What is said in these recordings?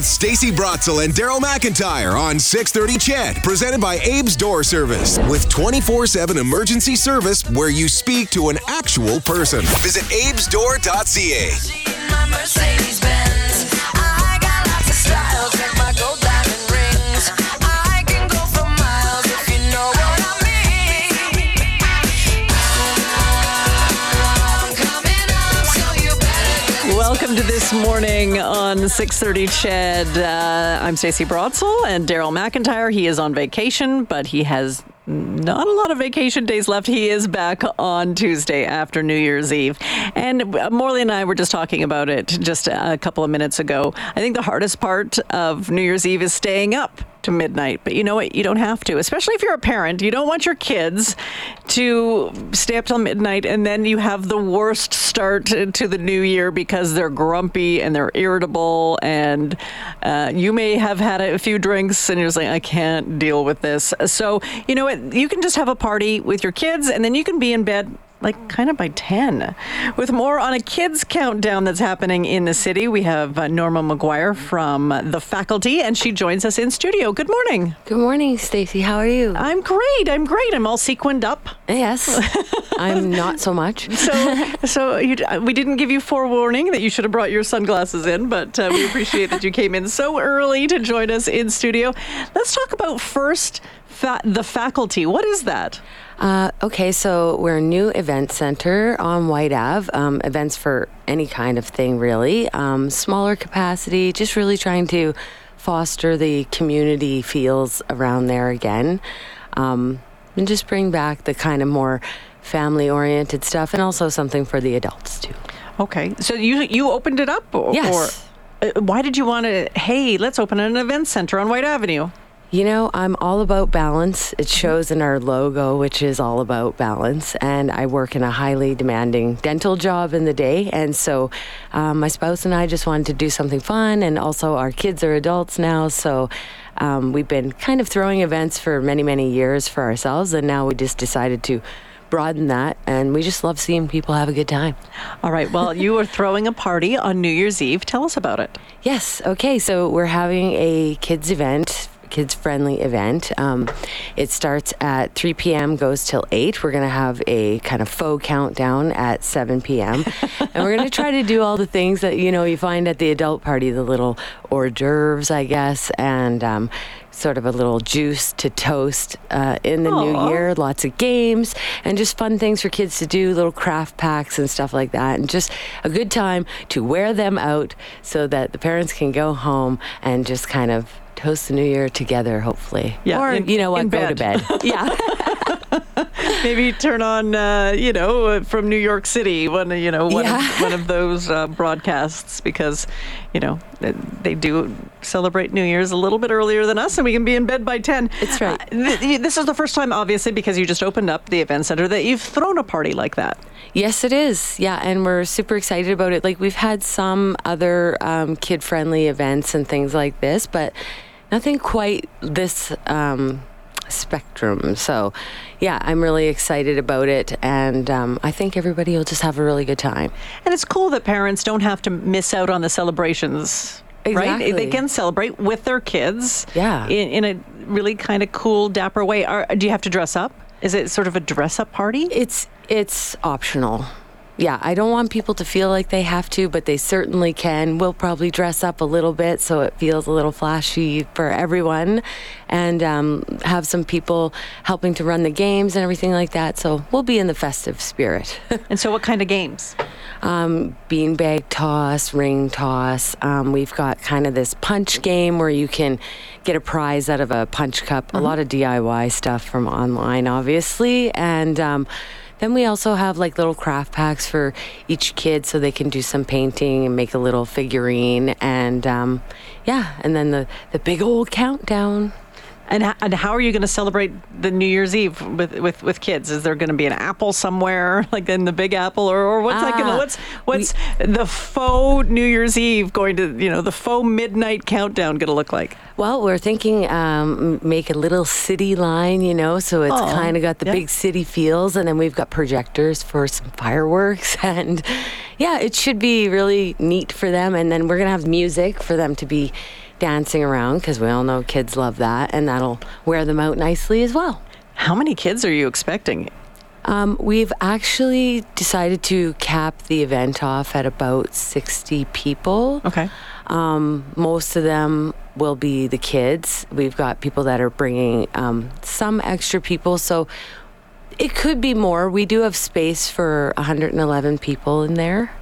with Stacey Brotzel and Daryl McIntyre on 630 CHED, presented by Abe's Door Service with 24-7 emergency service where you speak to an actual person. Visit abesdoor.ca. morning on 6:30 CHED. Uh, I'm Stacey Brotzel and Daryl McIntyre. He is on vacation, but he has not a lot of vacation days left. He is back on Tuesday after New Year's Eve. And uh, Morley and I were just talking about it just a couple of minutes ago. I think the hardest part of New Year's Eve is staying up to midnight. But you know what? You don't have to, especially if you're a parent. You don't want your kids to stay up till midnight and then you have the worst start to the new year because they're grumpy and they're irritable. And uh, you may have had a few drinks and you're just like, I can't deal with this. So, you know what? You can just have a party with your kids and then you can be in bed like kind of by 10. With more on a kids countdown that's happening in the city, we have uh, Norma McGuire from the faculty and she joins us in studio. Good morning. Good morning, Stacy. How are you? I'm great. I'm great. I'm all sequined up. yes, I'm not so much. So, so you, uh, we didn't give you forewarning that you should have brought your sunglasses in, but uh, we appreciate that you came in so early to join us in studio. Let's talk about first fa- the faculty. What is that? Uh, okay, so we're a new event center on Whyte Ave. Um, events for any kind of thing, really. Um, smaller capacity, just really trying to foster the community feels around there again, um, and just bring back the kind of more family-oriented stuff, and also something for the adults too. Okay, so you you opened it up, or, Yes. or uh, why did you want to? Hey, let's open an event center on Whyte Avenue. You know, I'm all about balance. It shows in our logo, which is all about balance. And I work in a highly demanding dental job in the day. And so um, my spouse and I just wanted to do something fun. And also, our kids are adults now. So um, we've been kind of throwing events for many, many years for ourselves. And now we just decided to broaden that. And we just love seeing people have a good time. All right. Well, you are throwing a party on New Year's Eve. Tell us about it. Yes. Okay. So we're having a kids event, kids friendly event. Um, it starts at 3 p.m. goes till 8. We're going to have a kind of faux countdown at 7 p.m. and we're going to try to do all the things that you know you find at the adult party, the little hors d'oeuvres, I guess, and um, sort of a little juice to toast uh, in the new year. Lots of games and just fun things for kids to do, little craft packs and stuff like that, and just a good time to wear them out so that the parents can go home and just kind of toast the new year together, hopefully. Yeah, or in- you know what, in go to bed. bed. yeah. Maybe turn on, uh, you know, uh, from New York City, one, you know, one, Yeah. of, one of those uh, broadcasts because, you know, they do celebrate New Year's a little bit earlier than us, and we can be in bed by ten. That's right. Uh, th- this is the first time, obviously, because you just opened up the event center, that you've thrown a party like that. Yes, it is. Yeah, and we're super excited about it. Like we've had some other um, kid-friendly events and things like this, but nothing quite this um, spectrum. So, yeah, I'm really excited about it, and um, I think everybody will just have a really good time. And it's cool that parents don't have to miss out on the celebrations. Right? They can celebrate with their kids. Yeah. In, in a really kind of cool, dapper way. Are, do you have to dress up? Is it sort of a dress up party? It's it's optional. Yeah, I don't want people to feel like they have to, but they certainly can. We'll probably dress up a little bit so it feels a little flashy for everyone, and um, have some people helping to run the games and everything like that. So we'll be in the festive spirit. And so, what kind of games? um, beanbag toss, ring toss. Um, we've got kind of this punch game where you can get a prize out of a punch cup. A lot of DIY stuff from online, obviously, and. Um, then we also have like little craft packs for each kid so they can do some painting and make a little figurine. And um, yeah, and then the, the big old countdown. And, and how are you going to celebrate the New Year's Eve with, with, with kids? Is there going to be an apple somewhere, like in the Big Apple, or, or what's that going to Ah, what's what's the faux New Year's Eve going to you know the faux midnight countdown going to look like? Well, we're thinking um, make a little city line, you know, so it's Oh, kind of got the yeah. big city feels, and then we've got projectors for some fireworks, and yeah, it should be really neat for them. And then we're gonna have music for them to be dancing around because we all know kids love that, and that'll wear them out nicely as well. How many kids are you expecting? Um, we've actually decided to cap the event off at about 60 people. Okay. Um, most of them will be the kids. We've got people that are bringing um, some extra people, so it could be more. We do have space for 111 people in there,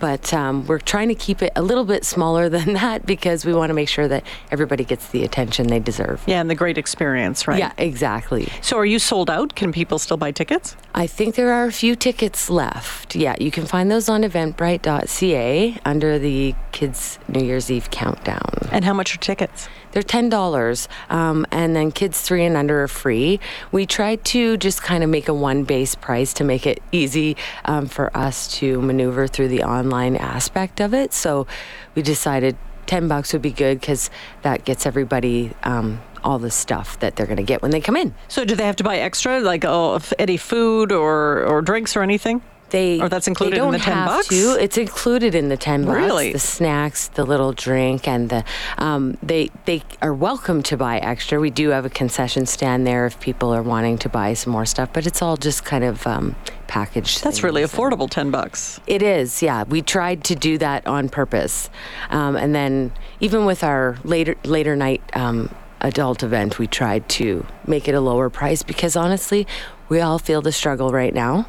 but um, we're trying to keep it a little bit smaller than that because we want to make sure that everybody gets the attention they deserve. Yeah, and the great experience, right? Yeah, exactly. So are you sold out? Can people still buy tickets? I think there are a few tickets left. Yeah, you can find those on eventbrite.ca under the Kids New Year's Eve Countdown. And how much are tickets? They're ten dollars, um, and then kids three and under are free. We tried to just kind of make a one base price to make it easy um, for us to maneuver through the online aspect of it. So we decided ten bucks would be good because that gets everybody um, all the stuff that they're going to get when they come in. So do they have to buy extra, like oh, any food or or drinks or anything? They Or that's included they in don't the 10 have bucks? To. It's included in the ten bucks. Really? The snacks, the little drink, and the um, they they are welcome to buy extra. We do have a concession stand there if people are wanting to buy some more stuff, but it's all just kind of um, packaged. That's really affordable, ten bucks. It is, yeah. We tried to do that on purpose, um, and then even with our later later night um, adult event, we tried to make it a lower price because honestly, we all feel the struggle right now,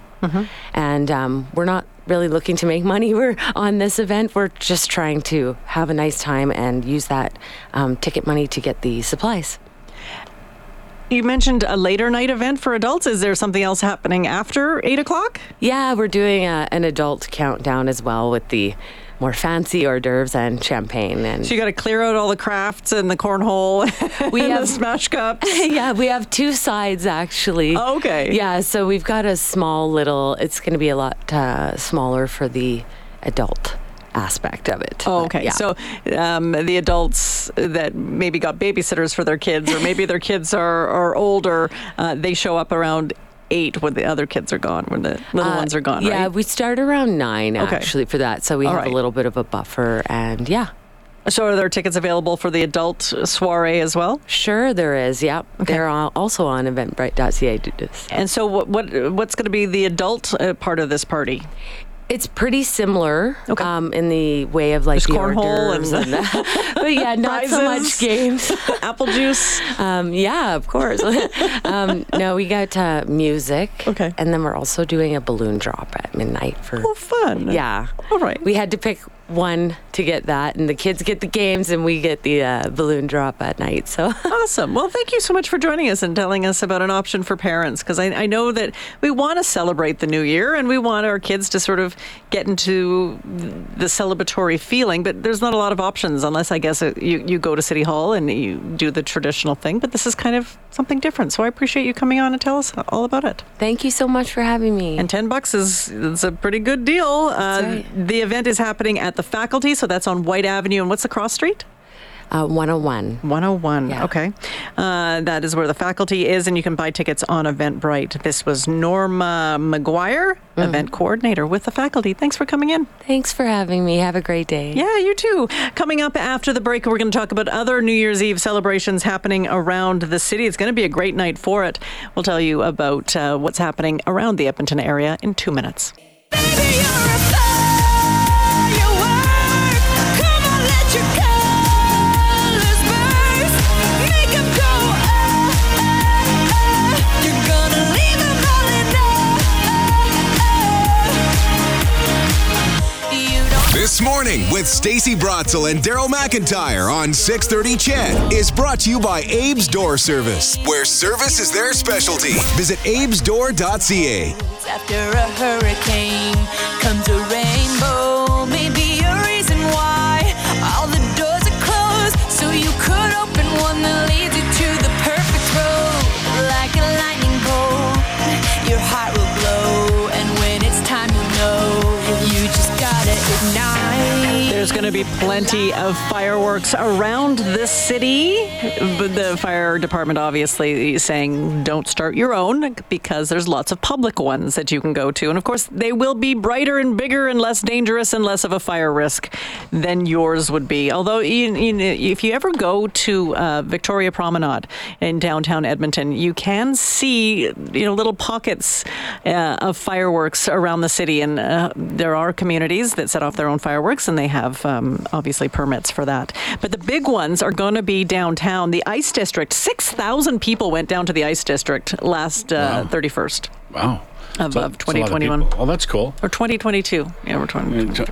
and um, we're not really looking to make money. We're on this event. We're just trying to have a nice time and use that um, ticket money to get the supplies. You mentioned a later night event for adults. Is there something else happening after eight o'clock? Yeah, we're doing a, an adult countdown as well with the more fancy hors d'oeuvres and champagne and So you got to clear out all the crafts and the cornhole, We and the smash cups. yeah, we have two sides actually. Oh, okay. Yeah, so we've got a small little. It's going to be a lot uh, smaller for the adult aspect of it. Oh, okay. yeah. So um, the adults that maybe got babysitters for their kids, or maybe their kids are, are older, uh, they show up around eight when the other kids are gone, when the little Uh, ones are gone, Yeah, right? we start around nine Okay. actually for that, so we All have right. a little bit of a buffer, and yeah. So are there tickets available for the adult soiree as well? Sure, there is. Yep, they're also on Eventbrite.ca. to do this. And so what, what what's going to be the adult uh, part of this party? It's pretty similar Okay. um, in the way of like There's the cornhole and- and that. but yeah, not so much games. Apple juice. Um, yeah, of course. um, no, we got uh, music. Okay. And then we're also doing a balloon drop at midnight for. Oh, fun. Yeah. All right. We had to pick one to get that, and the kids get the games, and we get the uh, balloon drop at night. So. Awesome. Well, thank you so much for joining us and telling us about an option for parents because I, I know that we want to celebrate the new year and we want our kids to sort of get into the celebratory feeling, but there's not a lot of options unless I guess uh, you, you go to City Hall and you do the traditional thing. But this is kind of something different. So I appreciate you coming on and tell us all about it. Thank you so much for having me. And 10 bucks is, is a pretty good deal. Uh, right. The event is happening at the faculty, so that's on Whyte Avenue. And what's the cross street? Uh, 101. 101. Yeah. Okay. Uh, that is where the faculty is, and you can buy tickets on Eventbrite. This was Norma McGuire, event coordinator with the faculty. Thanks for coming in. Thanks for having me. Have a great day. Yeah, you too. Coming up after the break, we're going to talk about other New Year's Eve celebrations happening around the city. It's going to be a great night for it. We'll tell you about uh, what's happening around the Edmonton area in two minutes. Baby, This morning with Stacey Brotzel and Daryl McIntyre on 630 Ched is brought to you by Abe's Door Service, where service is their specialty. Visit abesdoor.ca. After a hurricane plenty of fireworks around the city. But the fire department obviously saying don't start your own because there's lots of public ones that you can go to. And of course, they will be brighter and bigger and less dangerous and less of a fire risk than yours would be. Although, you, you if you ever go to uh, Victoria Promenade in downtown Edmonton, you can see you know little pockets uh, of fireworks around the city, and uh, there are communities that set off their own fireworks, and they have um, obviously permits for that. But the big ones are going to be downtown. The Ice District, six thousand people went down to the Ice District last uh, thirty first Wow. Of, So- of it's a lot 2021. people. Well, that's cool. Or 2022. Yeah, we're 20.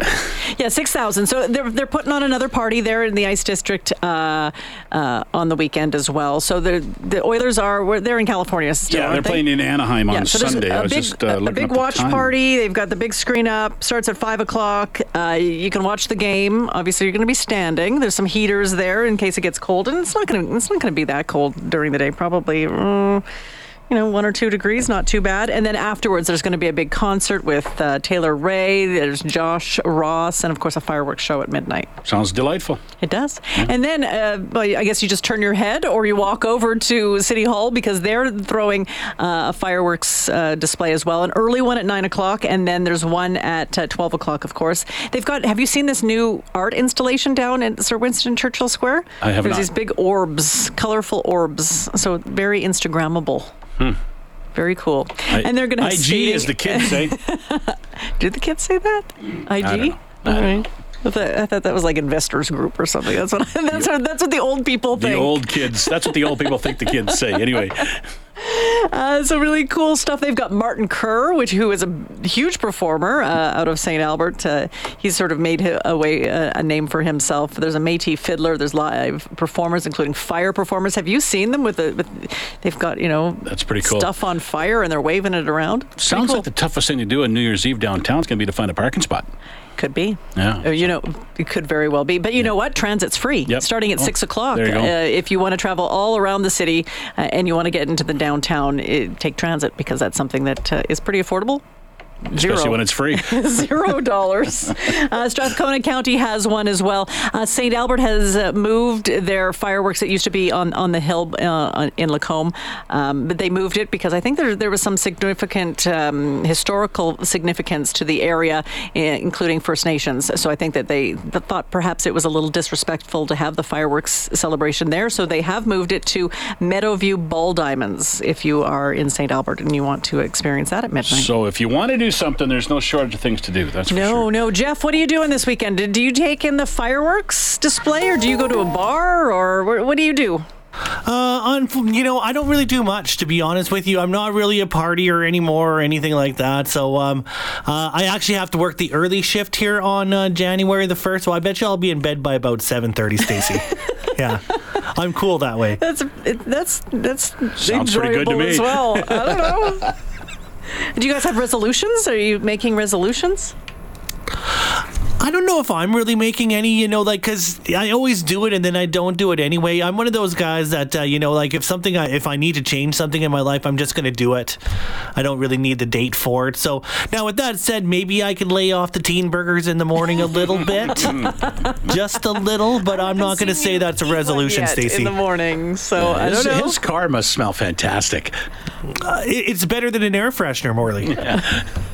Yeah, 6,000. So they're, they're putting on another party there in the Ice District uh, uh, on the weekend as well. So the the Oilers are, they're in California still. Yeah, they're they? playing in Anaheim on Yeah, so there's Sunday. A I was big, just uh, a- big watch party. They've got the big screen up. Starts at five o'clock. Uh, you can watch the game. Obviously, you're going to be standing. There's some heaters there in case it gets cold, and it's not going to it's not going to be that cold during the day. Probably. mm, you know, one or two degrees, not too bad. And then afterwards, there's going to be a big concert with uh, Taylor Ray. There's Josh Ross, and of course, a fireworks show at midnight. Sounds delightful. It does. And then, uh, well, I guess you just turn your head or you walk over to City Hall because they're throwing uh, a fireworks uh, display as well. An early one at 9 o'clock, and then there's one at uh, 12 o'clock, of course. They've got, have you seen this new art installation down at Sir Winston Churchill Square? I have There's not. these big orbs, colorful orbs. So very Instagrammable. Hmm. Very cool. and they're going to IG, skating- as the kids say. Did the kids say that? IG? I All right. I thought, I thought that was like investors group or something. That's what that's what, that's what the old people think. The old kids. That's what the old people think the kids say. Anyway, Uh, so really cool stuff. They've got Martin Kerr, which who is a huge performer uh, out of St. Albert. Uh, he's sort of made a way uh, a name for himself. There's a Métis fiddler. There's live performers, including fire performers. Have you seen them with the? With, they've got you know That's pretty cool. stuff on fire and they're waving it around. Sounds cool. like the toughest thing to do on New Year's Eve downtown is going to be to find a parking spot. Could be. Yeah. You know, it could very well be. But you know what? Transit's free. Yep. Starting at Oh, six o'clock. Uh, if you want to travel all around the city uh, and you want to get into the downtown, eh, take transit because that's something that uh, is pretty affordable. Especially Zero. when it's free. Zero dollars. Uh, Strathcona County has one as well. Uh, St. Albert has uh, moved their fireworks. It used to be on, on the hill uh, in Lacombe, um, but they moved it because I think there, there was some significant um, historical significance to the area, including First Nations. So I think that they thought perhaps it was a little disrespectful to have the fireworks celebration there. So they have moved it to Meadowview Ball Diamonds if you are in St. Albert and you want to experience that at midnight. So if you want to do something, there's no shortage of things to do. That's for No, sure. no, Jeff. What are you doing this weekend? Do you take in the fireworks display, or do you go to a bar, or what do you do? Uh, on, you know, I don't really do much to be honest with you. I'm not really a partier anymore or anything like that. So, um, uh, I actually have to work the early shift here on uh, January the first. So I bet you I'll be in bed by about seven thirty, Stacy. yeah, I'm cool that way. That's that's that's Sounds pretty good to me. as well. I don't know. do you guys have resolutions? Are you making resolutions? I don't know if I'm really making any, you know, like because I always do it and then I don't do it anyway. I'm one of those guys that, uh, you know, like if something, I, if I need to change something in my life, I'm just going to do it. I don't really need the date for it. So now, with that said, maybe I can lay off the teen burgers in the morning a little bit, just a little. But I'm not going to say that's a resolution, Yet Stacey. In the morning, so I His, don't know. his car must smell fantastic. Uh, it- it's better than an air freshener, Morley.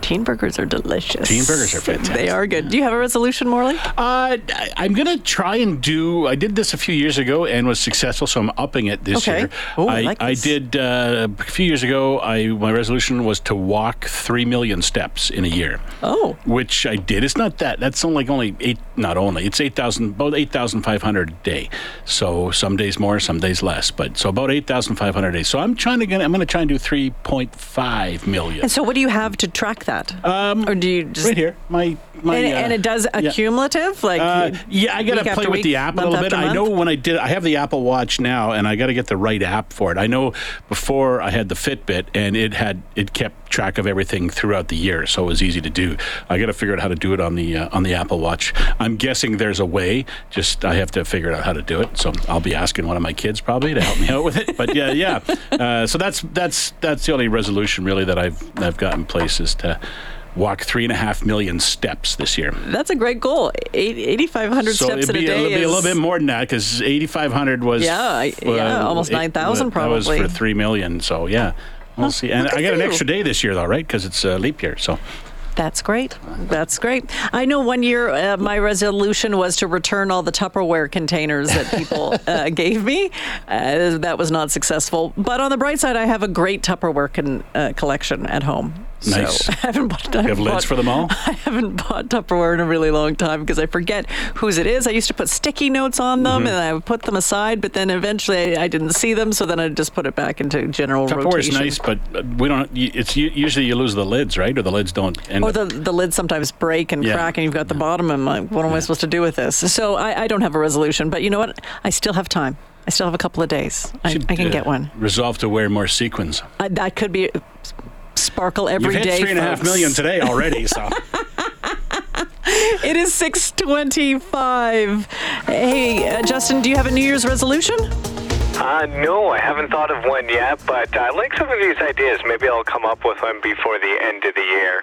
Teen burgers are delicious. Teen burgers are fantastic. They are good. Do you have a resolution, Morley? Uh, I- I'm gonna try and do. I did this a few years ago and was successful, so I'm upping it this Okay. year. Oh, I I, like this. did uh, a few years ago. I my resolution was to walk three million steps in a year. Oh, which I did. It's not that. That's only like only eight. Not only. It's eight thousand. About eight thousand five hundred a day. So some days more, some days less. But so about eight thousand five hundred a day. So I'm trying to get. I'm going to try and do three point five million. and so what do you have to track that? Um, or do you just right here, my my. And, uh, and it does yeah. accumulative, like Uh, yeah, I gotta play with week, the app a little bit. I know when I did, I have the Apple Watch now, and I got to get the right app for it. I know before I had the Fitbit, and it had it kept track of everything throughout the year, so it was easy to do. I got to figure out how to do it on the uh, on the Apple Watch. I'm guessing there's a way. Just I have to figure out how to do it. So I'll be asking one of my kids probably to help me out with it. But yeah, yeah. Uh, so that's that's that's the only resolution really that I've I've got in place is to walk three and a half million steps this year. That's a great goal. Eight- 8,500 So steps in a be, day it'll be a little bit more than that because 8,500 was Yeah, yeah, almost it- 9,000 That was for three million. So yeah, we'll see. And I got an extra day this year though, right? Because it's a leap year. So That's great. That's great. I know one year uh, my resolution was to return all the Tupperware containers that people uh, gave me. Uh, that was not successful. But on the bright side, I have a great Tupperware con- uh, collection at home. Nice. So I haven't bought, I you have haven't lids for them all. I haven't bought Tupperware in a really long time because I forget whose it is. I used to put sticky notes on them Mm-hmm. and I would put them aside, but then eventually I didn't see them, so then I just put it back into general Tupperware's rotation. nice, but uh, we don't. It's usually you lose the lids, right? Or the lids don't. End Or up- the, the lids sometimes break and Yeah. crack, and you've got the bottom. And like, what am I supposed to do with this? So I, I don't have a resolution, but you know what? I still have time. I still have a couple of days. I, should, I can uh, get one. Resolve to wear more sequins. I, that could be sparkle every You've day. hit three and a half folks. million today already. So It is six twenty-five. Hey, uh, Justin, do you have a New Year's resolution? Uh, no, I haven't thought of one yet, but I like some of these ideas. Maybe I'll come up with one before the end of the year.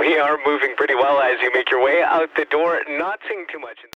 We are moving pretty well as you make your way out the door, not seeing too much.